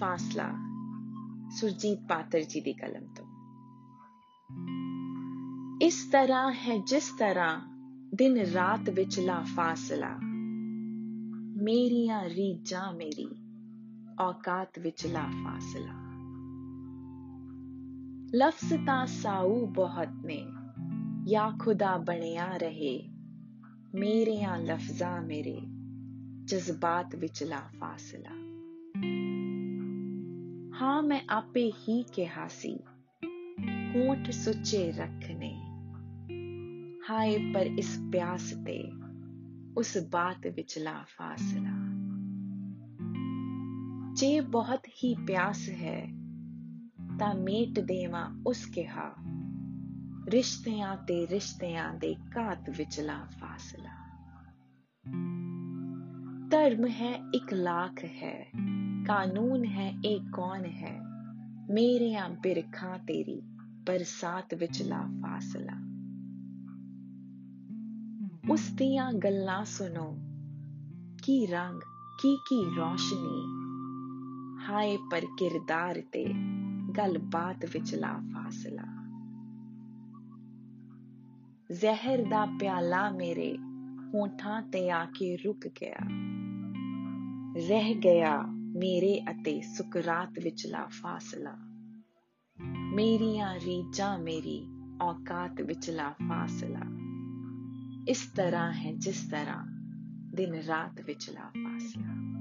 फासला, सुरजीत पात्र जी दी कलम तो। इस तरह है, जिस तरह दिन रात विचला फासला, मेरिया रीजा मेरी, औकात विचला फासला। लफ्ज ता साऊ बहुत ने, या खुदा बनिया रहे, मेरिया लफजा मेरे, जज्बात विचला फासला। ਹਾਂ, ਮੈਂ ਆਪੇ ਹੀ ਕਿਹਾ ਸੀ। ਹੋਂਠ ਸੁੱਚੇ ਰੱਖਨੇ। ਹਾਏ, ਪਰ ਇਸ ਪਿਆਸ ਤੇ ਉਸ ਬਾਤ ਵਿਚਲਾ ਫਾਸਲਾ। ਜੇ ਬਹੁਤ ਹੀ ਪਿਆਸ ਹੈ, ਤਾਂ ਮੇਟ ਦੇਵਾਂ ਉਸ ਕਿਹਾ। ਰਿਸ਼ਤਿਆਂ ਤੇ ਰਿਸ਼ਤਿਆਂ ਦੇ ਘਾਤ ਵਿਚਲਾ ਫਾਸਲਾ। ਧਰਮ ਹੈ ਇਕਲਾਕ ਹੈ। ਕਾਨੂੰਨ ਹੈ ਇਹ ਕੌਣ ਹੈ ਮੇਰਿਆਂ ਬਿਰਖਾਂ ਤੇਰੀ ਬਰਸਾਤ ਵਿਚਲਾ ਫਾਸਲਾ ਉਸ ਦੀਆਂ ਗੱਲਾਂ ਸੁਣੋ ਕੀ ਰੰਗ ਕੀ ਕੀ ਰੋਸ਼ਨੀ ਹਾਏ ਪਰ ਕਿਰਦਾਰ ਤੇ ਗੱਲਬਾਤ ਵਿਚਲਾ ਫਾਸਲਾ ਜ਼ਹਿਰ ਦਾ ਪਿਆਲਾ ਮੇਰੇ ਹੋਠਾਂ ਤੇ ਆ ਕੇ ਰੁਕ ਗਿਆ ਰਹਿ ਗਿਆ ਮੇਰੇ ਅਤੇ ਸੁਕਰਾਤ ਵਿਚਲਾ ਫਾਸਲਾ। ਮੇਰੀਆਂ ਰੀਜਾਂ ਮੇਰੀ ਔਕਾਤ ਵਿਚਲਾ ਫਾਸਲਾ। ਇਸ ਤਰ੍ਹਾਂ ਹੈ ਜਿਸ ਤਰ੍ਹਾਂ ਦਿਨ ਰਾਤ ਵਿਚਲਾ ਫਾਸਲਾ।